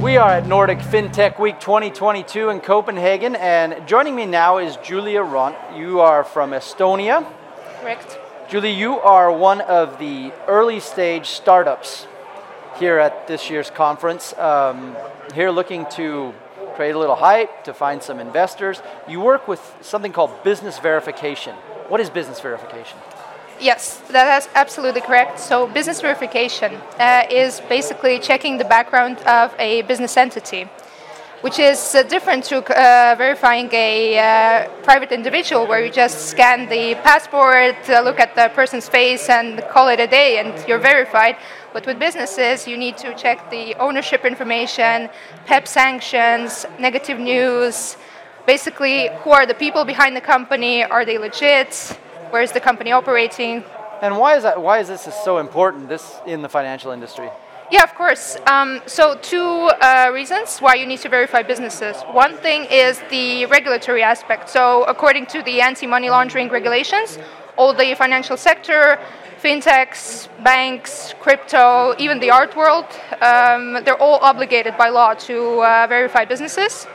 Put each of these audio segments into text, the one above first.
We are at Nordic FinTech Week 2022 in Copenhagen, and joining me now is Julia Ront. You are from Estonia. Correct. Julie, you are one of the early stage startups here at this year's conference. Um, here looking to create a little hype, to find some investors. You work with something called business verification. What is business verification? Yes, that is absolutely correct. So, business verification uh, is basically checking the background of a business entity, which is uh, different to uh, verifying a uh, private individual where you just scan the passport, uh, look at the person's face, and call it a day, and you're verified. But with businesses, you need to check the ownership information, PEP sanctions, negative news. Basically, who are the people behind the company? Are they legit? Where is the company operating? And why is that? Why is this so important? This in the financial industry? Yeah, of course. Um, so, two uh, reasons why you need to verify businesses. One thing is the regulatory aspect. So, according to the anti money laundering regulations, all the financial sector, fintechs, banks, crypto, even the art world, um, they're all obligated by law to uh, verify businesses,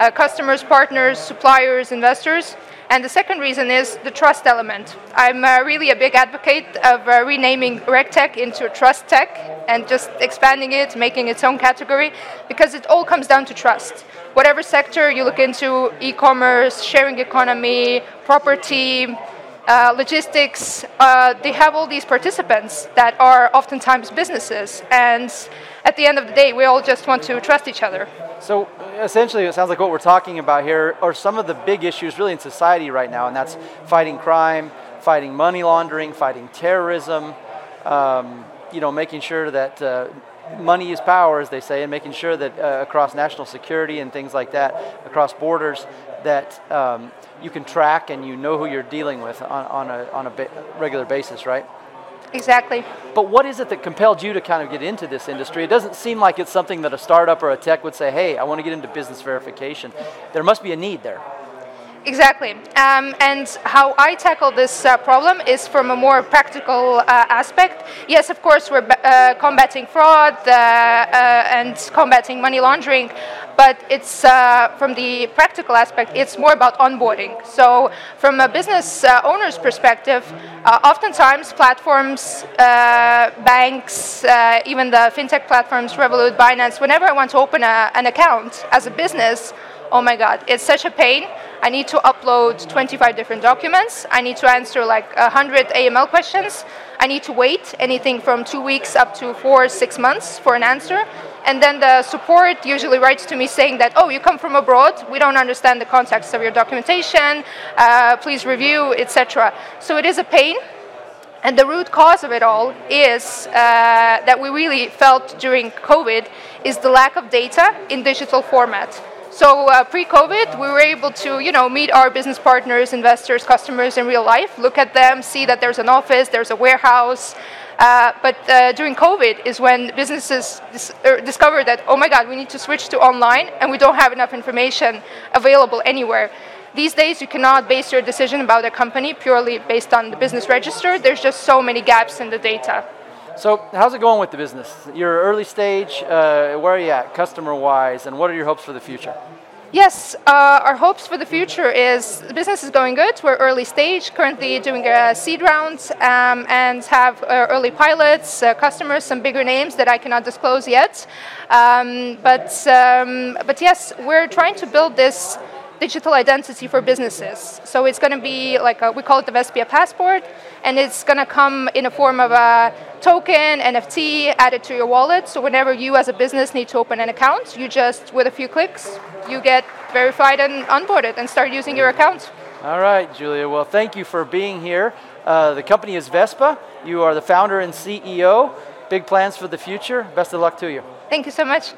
uh, customers, partners, suppliers, investors. And the second reason is the trust element. I'm uh, really a big advocate of uh, renaming RegTech into Trust Tech and just expanding it, making its own category, because it all comes down to trust. Whatever sector you look into e commerce, sharing economy, property, uh, logistics, uh, they have all these participants that are oftentimes businesses. And at the end of the day, we all just want to trust each other. So essentially, it sounds like what we're talking about here are some of the big issues really in society right now, and that's fighting crime, fighting money laundering, fighting terrorism, um, you know, making sure that uh, money is power, as they say, and making sure that uh, across national security and things like that, across borders, that um, you can track and you know who you're dealing with on, on a, on a regular basis, right? Exactly. But what is it that compelled you to kind of get into this industry? It doesn't seem like it's something that a startup or a tech would say, hey, I want to get into business verification. There must be a need there. Exactly. Um, and how I tackle this uh, problem is from a more practical uh, aspect. Yes, of course, we're uh, combating fraud uh, uh, and combating money laundering, but it's uh, from the practical aspect, it's more about onboarding. So, from a business owner's perspective, oftentimes platforms, banks, even the fintech platforms, Revolut, Binance, whenever I want to open a, an account as a business, oh my God, it's such a pain I need to upload 25 different documents. I need to answer like 100 AML questions. I need to wait anything from two weeks up to four, six months for an answer. And then the support usually writes to me saying that, oh, you come from abroad, we don't understand the context of your documentation, uh, please review, etc. So it is a pain. And the root cause of it all is uh, that we really felt during COVID is the lack of data in digital format. So uh, pre-COVID, we were able to, you know, meet our business partners, investors, customers in real life, look at them, see that there's an office, there's a warehouse. Uh, but uh, during COVID is when businesses dis- er, discovered that, oh my God, we need to switch to online, and we don't have enough information available anywhere. These days, you cannot base your decision about a company purely based on the business register. There's just so many gaps in the data. So, how's it going with the business? You're early stage. Uh, where are you at, customer-wise, and what are your hopes for the future? Yes, uh, our hopes for the future is the business is going good. We're early stage, currently doing a seed round, um, and have uh, early pilots, uh, customers, some bigger names that I cannot disclose yet. Um, but um, but yes, we're trying to build this digital identity for businesses. So it's going to be like a, we call it the Vespia passport, and it's going to come in a form of a token, NFT, added to your wallet. So whenever you as a business need to open an account, you just with a few clicks, you get verified and onboarded and start using your account. All right, Julia. Well, thank you for being here. Uh, the company is Vespia. You are the founder and CEO. Big plans for the future. Best of luck to you. Thank you so much.